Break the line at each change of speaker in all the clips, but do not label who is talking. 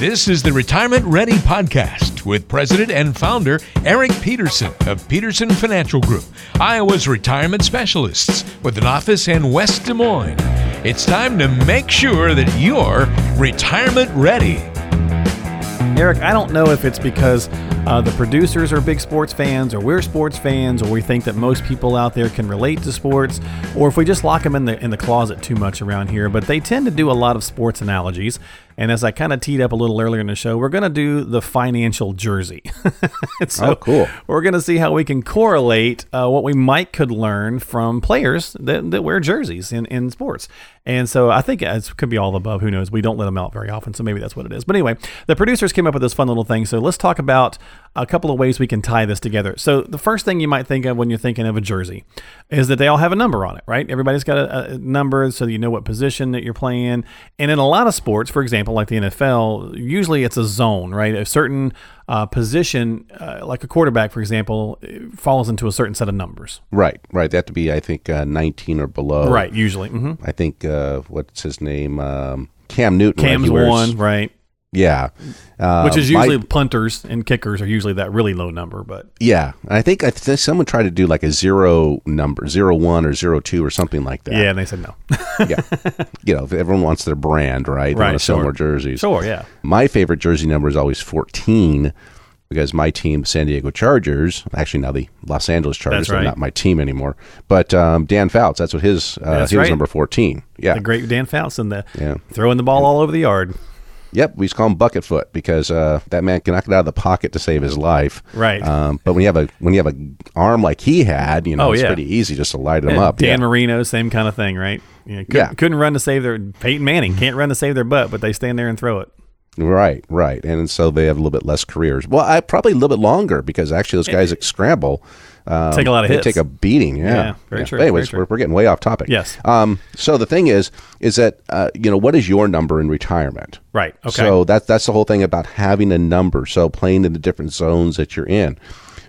This is the Retirement Ready Podcast with President and Founder Eric Peterson of Peterson Financial Group, Iowa's retirement specialists with an office in West Des Moines. It's time to make sure that you're retirement ready.
Eric, I don't know if it's because uh, the producers are big sports fans, or we're sports fans, or we think that most people out there can relate to sports, or if we just lock them in the in the closet too much around here. But they tend to do a lot of sports analogies, and as I kind of teed up a little earlier in the show, we're going to do the financial jersey.
so oh, cool.
We're going to see how we can correlate uh, what we might could learn from players that, that wear jerseys in, in sports. And so I think it could be all above. Who knows? We don't let them out very often, so maybe that's what it is. But anyway, the producers came up with this fun little thing. So let's talk about a couple of ways we can tie this together. So the first thing you might think of when you're thinking of a jersey is that they all have a number on it, right? Everybody's got a, a number so you know what position that you're playing. And in a lot of sports, for example, like the NFL, usually it's a zone, right? A certain uh, position, uh, like a quarterback, for example, falls into a certain set of numbers.
Right, right. They have to be, I think, uh, 19 or below.
Right, usually.
Mm-hmm. I think, uh, what's his name? Um, Cam Newton.
Cam's right? one, right.
Yeah,
uh, which is usually my, punters and kickers are usually that really low number. But
yeah, I think I think someone tried to do like a zero number, zero one or zero two or something like that.
Yeah, and they said no.
yeah, you know, everyone wants their brand, right? They
right.
Want to
sure.
sell more jerseys.
Sure. Yeah.
My favorite jersey number is always fourteen because my team, San Diego Chargers, actually now the Los Angeles Chargers,
right.
are not my team anymore. But um, Dan Fouts, that's what his uh, he was number fourteen. Yeah,
the great Dan Fouts and the yeah. throwing the ball all over the yard.
Yep, we just call him Bucket Foot because uh, that man cannot get out of the pocket to save his life.
Right.
Um, but when you have a when you have a arm like he had, you know, oh, it's yeah. pretty easy just to light him up.
Dan yeah. Marino, same kind of thing, right? Yeah, couldn't, yeah. couldn't run to save their Peyton Manning can't run to save their butt, but they stand there and throw it.
Right, right, and so they have a little bit less careers. Well, I probably a little bit longer because actually those guys that scramble
um, take a lot of
they
hits.
take a beating. Yeah,
yeah very yeah. true.
But anyways,
very true.
We're, we're getting way off topic.
Yes.
Um. So the thing is, is that uh, you know what is your number in retirement?
Right. Okay.
So that's that's the whole thing about having a number. So playing in the different zones that you're in.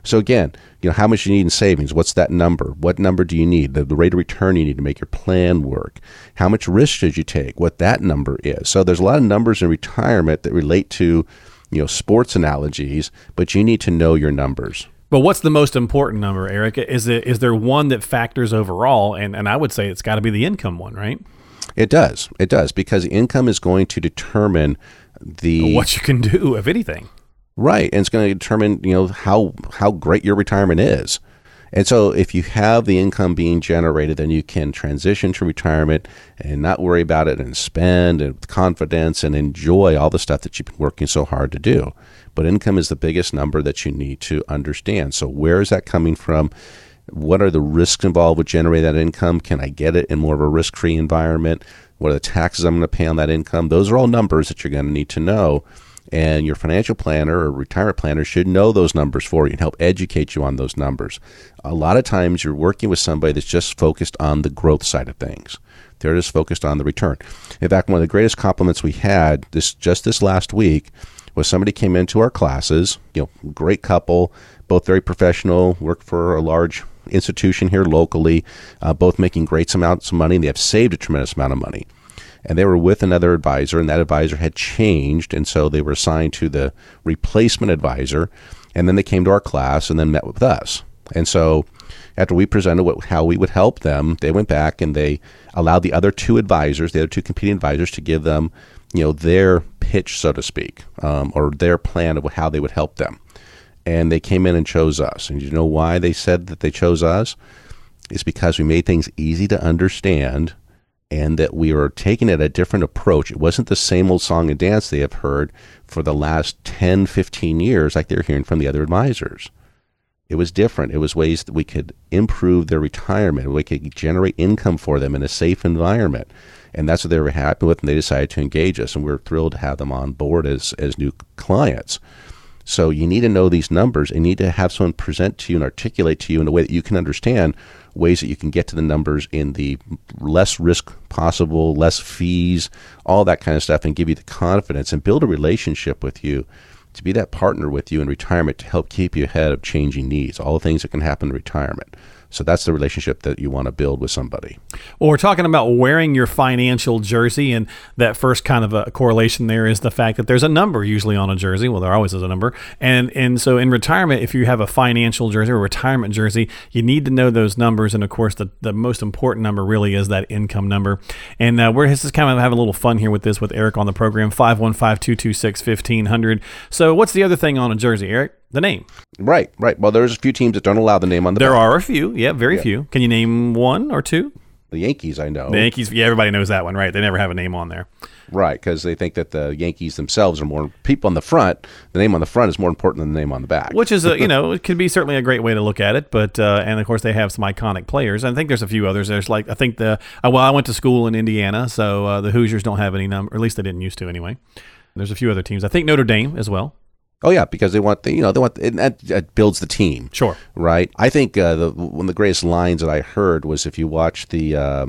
So again, you know how much you need in savings. What's that number? What number do you need? The, the rate of return you need to make your plan work. How much risk should you take? What that number is. So there's a lot of numbers in retirement that relate to you know sports analogies, but you need to know your numbers.
But what's the most important number, Eric? Is it is there one that factors overall? And and I would say it's got to be the income one, right?
It does. It does because income is going to determine the
what you can do, if anything.
Right, and it's going to determine you know how how great your retirement is. And so, if you have the income being generated, then you can transition to retirement and not worry about it and spend and with confidence and enjoy all the stuff that you've been working so hard to do. But income is the biggest number that you need to understand. So, where is that coming from? What are the risks involved with generating that income? Can I get it in more of a risk free environment? What are the taxes I'm going to pay on that income? Those are all numbers that you're going to need to know and your financial planner or retirement planner should know those numbers for you and help educate you on those numbers. A lot of times you're working with somebody that's just focused on the growth side of things. They're just focused on the return. In fact, one of the greatest compliments we had this just this last week was somebody came into our classes, you know, great couple, both very professional, work for a large institution here locally, uh, both making great amounts of money. And they have saved a tremendous amount of money and they were with another advisor, and that advisor had changed, and so they were assigned to the replacement advisor, and then they came to our class and then met with us. And so after we presented what, how we would help them, they went back and they allowed the other two advisors, the other two competing advisors, to give them, you know, their pitch, so to speak, um, or their plan of how they would help them. And they came in and chose us. And you know why they said that they chose us? It's because we made things easy to understand and that we were taking it a different approach. It wasn't the same old song and dance they have heard for the last 10, 15 years like they're hearing from the other advisors. It was different. It was ways that we could improve their retirement, we could generate income for them in a safe environment. and that's what they were happy with, and they decided to engage us, and we are thrilled to have them on board as as new clients. So you need to know these numbers, and need to have someone present to you and articulate to you in a way that you can understand ways that you can get to the numbers in the less risk possible, less fees, all that kind of stuff, and give you the confidence and build a relationship with you to be that partner with you in retirement to help keep you ahead of changing needs, all the things that can happen in retirement. So that's the relationship that you want to build with somebody.
Well, we're talking about wearing your financial jersey, and that first kind of a correlation there is the fact that there's a number usually on a jersey. Well, there always is a number, and and so in retirement, if you have a financial jersey or retirement jersey, you need to know those numbers, and of course, the the most important number really is that income number. And uh, we're just kind of having a little fun here with this with Eric on the program five one five two two six fifteen hundred. So, what's the other thing on a jersey, Eric? The name.
Right, right. Well, there's a few teams that don't allow the name on the.
There
back.
are a few, yeah, very yeah. few. Can you name one or two?
The Yankees, I know.
The Yankees, yeah, everybody knows that one, right? They never have a name on there.
Right, because they think that the Yankees themselves are more people on the front. The name on the front is more important than the name on the back.
Which is, a, you know, it could be certainly a great way to look at it. But uh, and of course they have some iconic players. I think there's a few others. There's like I think the uh, well, I went to school in Indiana, so uh, the Hoosiers don't have any number, or at least they didn't used to anyway. There's a few other teams. I think Notre Dame as well.
Oh yeah, because they want the, you know they want it, that, that builds the team.
Sure.
Right. I think uh, the one of the greatest lines that I heard was if you watch the. Uh,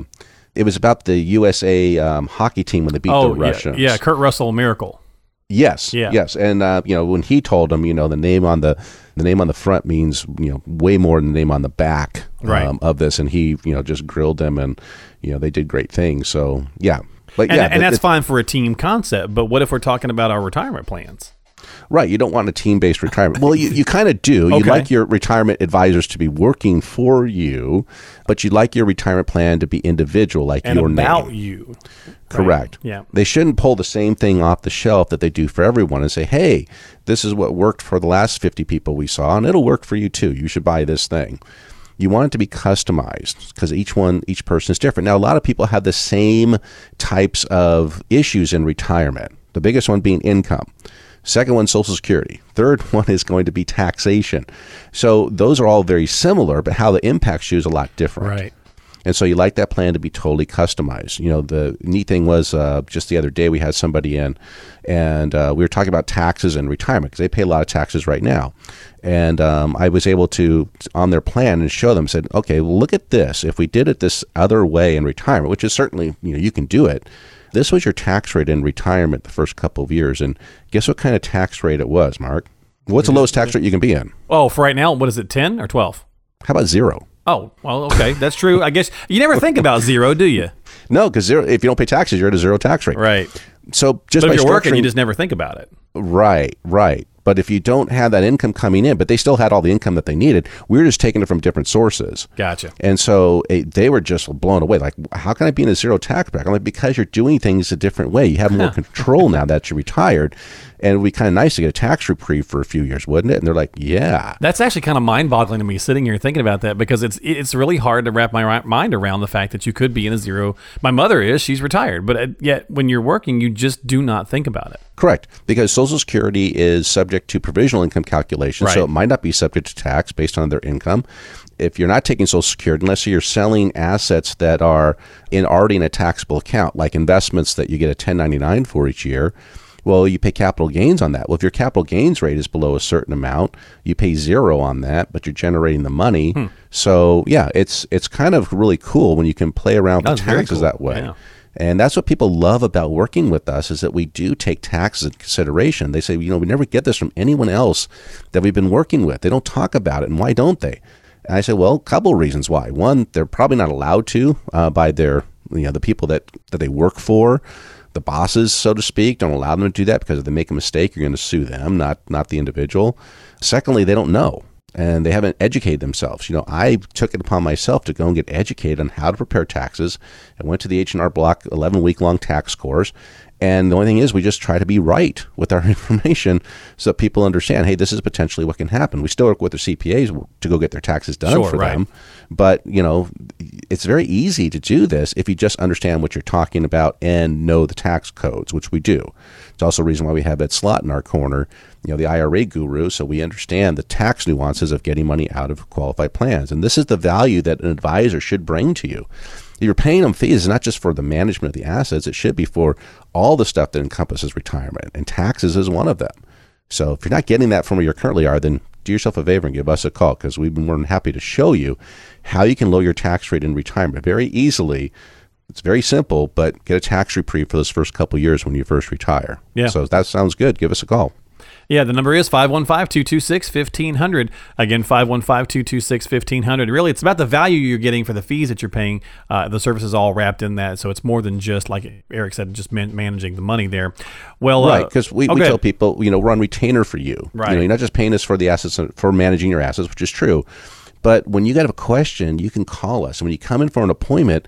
it was about the USA um, hockey team when they beat
oh,
the Russians.
Yeah, yeah, Kurt Russell miracle.
Yes. Yeah. Yes. And uh, you know when he told them, you know, the name on the the name on the front means you know way more than the name on the back
um, right.
of this, and he you know just grilled them, and you know they did great things. So yeah,
but yeah, and, and that's fine for a team concept. But what if we're talking about our retirement plans?
Right. You don't want a team based retirement. Well, you, you kind of do. You like your retirement advisors to be working for you, but you like your retirement plan to be individual, like
and
your
about
name.
you.
Correct.
Right. Yeah.
They shouldn't pull the same thing off the shelf that they do for everyone and say, hey, this is what worked for the last 50 people we saw, and it'll work for you too. You should buy this thing you want it to be customized because each one each person is different now a lot of people have the same types of issues in retirement the biggest one being income Second one, Social Security. Third one is going to be taxation. So those are all very similar, but how the impacts you is a lot different.
Right.
And so you like that plan to be totally customized. You know, the neat thing was uh, just the other day we had somebody in, and uh, we were talking about taxes and retirement because they pay a lot of taxes right now. And um, I was able to on their plan and show them said, okay, well, look at this. If we did it this other way in retirement, which is certainly you know you can do it this was your tax rate in retirement the first couple of years. And guess what kind of tax rate it was, Mark? What's the lowest tax rate you can be in?
Oh, for right now, what is it, 10 or 12?
How about zero?
Oh, well, okay. That's true. I guess you never think about zero, do you?
No, because if you don't pay taxes, you're at a zero tax rate.
Right.
So just
but
if
you're working, you just never think about it.
Right, right. But if you don't have that income coming in, but they still had all the income that they needed, we were just taking it from different sources.
Gotcha.
And so it, they were just blown away. Like, how can I be in a zero tax bracket? I'm like, because you're doing things a different way. You have more control now that you're retired and it would be kind of nice to get a tax reprieve for a few years, wouldn't it? And they're like, yeah.
That's actually kind of mind-boggling to me sitting here thinking about that because it's it's really hard to wrap my mind around the fact that you could be in a zero. My mother is; she's retired, but uh, yet when you're working, you just do not think about it.
Correct, because Social Security is subject to provisional income calculation,
right.
so it might not be subject to tax based on their income if you're not taking Social Security, unless you're selling assets that are in already in a taxable account, like investments that you get a 1099 for each year, well, you pay capital gains on that. Well, if your capital gains rate is below a certain amount, you pay zero on that, but you're generating the money. Hmm. So yeah, it's it's kind of really cool when you can play around with taxes cool. that way. Yeah. And that's what people love about working with us is that we do take taxes into consideration. They say, you know, we never get this from anyone else that we've been working with. They don't talk about it, and why don't they? And I say, well, a couple of reasons why. One, they're probably not allowed to uh, by their, you know, the people that that they work for the bosses, so to speak, don't allow them to do that because if they make a mistake, you're going to sue them, not not the individual. Secondly, they don't know and they haven't educated themselves. You know, I took it upon myself to go and get educated on how to prepare taxes. I went to the H&R Block 11 week long tax course and the only thing is, we just try to be right with our information so that people understand, hey, this is potentially what can happen. We still work with their CPAs to go get their taxes done
sure,
for
right.
them. But, you know, it's very easy to do this if you just understand what you're talking about and know the tax codes, which we do. It's also a reason why we have Ed Slott in our corner, you know, the IRA guru, so we understand the tax nuances of getting money out of qualified plans. And this is the value that an advisor should bring to you you're paying them fees, not just for the management of the assets. It should be for all the stuff that encompasses retirement, and taxes is one of them. So if you're not getting that from where you currently are, then do yourself a favor and give us a call because we've been more than happy to show you how you can lower your tax rate in retirement very easily. It's very simple, but get a tax reprieve for those first couple years when you first retire.
Yeah.
So if that sounds good. Give us a call.
Yeah, the number is 515-226-1500. Again, 515-226-1500. Really, it's about the value you're getting for the fees that you're paying. Uh, the service is all wrapped in that, so it's more than just, like Eric said, just man- managing the money there. Well,
right,
uh,
because we,
oh,
we tell people, you know, we're on retainer for you.
Right.
You know, you're not just paying us for the assets, for managing your assets, which is true. But when you got a question, you can call us. And When you come in for an appointment,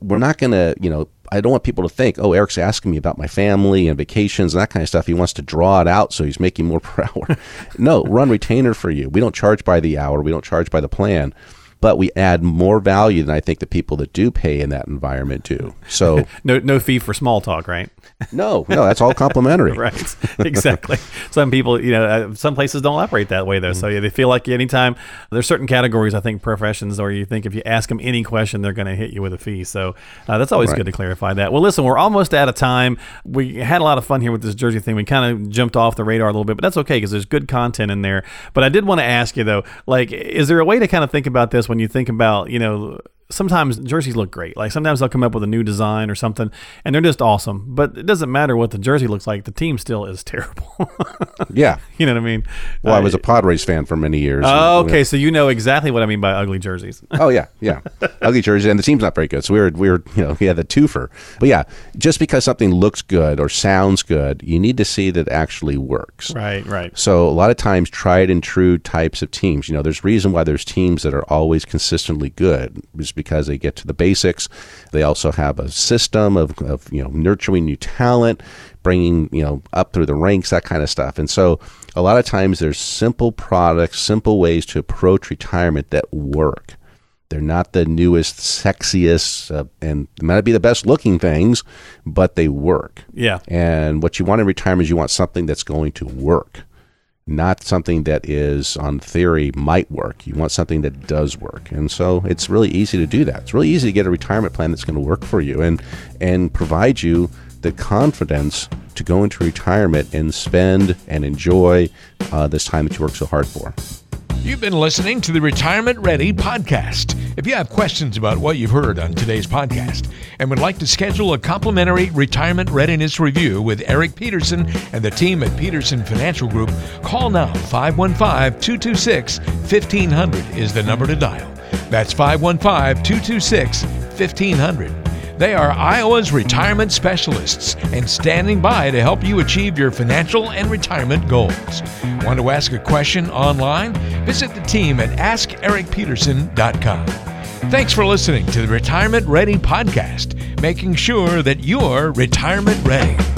we're not going to, you know, I don't want people to think, oh, Eric's asking me about my family and vacations and that kind of stuff. He wants to draw it out so he's making more per hour. no, run retainer for you. We don't charge by the hour. We don't charge by the plan. But we add more value than I think the people that do pay in that environment do. So
no, no fee for small talk, right?
no, no, that's all complimentary.
right exactly some people you know uh, some places don't operate that way though so yeah, they feel like anytime there's certain categories i think professions or you think if you ask them any question they're going to hit you with a fee so uh, that's always
Right.
good to clarify that well listen we're almost out of time we had a lot of fun here with this jersey thing we kind of jumped off the radar a little bit but that's okay because there's good content in there but i did want to ask you though like is there a way to kind of think about this when you think about you know sometimes jerseys look great. Like sometimes they'll come up with a new design or something, and they're just awesome. But it doesn't matter what the jersey looks like; the team still is terrible.
Yeah.
you know what I mean?
Well, I was a Padres fan for many years.
Oh, okay. So you know exactly what I mean by ugly jerseys.
Oh yeah, yeah. Ugly jerseys, and the team's not very good. So we were, we were, you know, we had the twofer. But yeah, just because something looks good or sounds good, you need to see that it actually works.
right, right.
So a lot of times, tried and true types of teams. You know, there's reason why there's teams that are always consistently good, because they get to the basics. They also have a system of, of you know nurturing new talent, bringing you know up through the ranks, that kind of stuff. And so a lot of times there's simple products, simple ways to approach retirement that work. They're not the newest, sexiest, uh, and might not be the best looking things, but they work.
Yeah.
And what you want in retirement is you want something that's going to work, not something that is on theory might work. You want something that does work. And so it's really easy to do that. It's really easy to get a retirement plan that's going to work for you and and provide you the confidence to go into retirement and spend and enjoy uh, this time that you work so hard for.
You've been listening to the Retirement Ready podcast. If you have questions about what you've heard on today's podcast and would like to schedule a complimentary retirement readiness review with Eric Peterson and the team at Peterson Financial Group, call now 515 226 1500 is the number to dial. That's 515 226 1500. They are Iowa's retirement specialists and standing by to help you achieve your financial and retirement goals. Want to ask a question online? Visit the team at AskEricPeterson.com. Thanks for listening to the Retirement Ready podcast, making sure that you're retirement ready.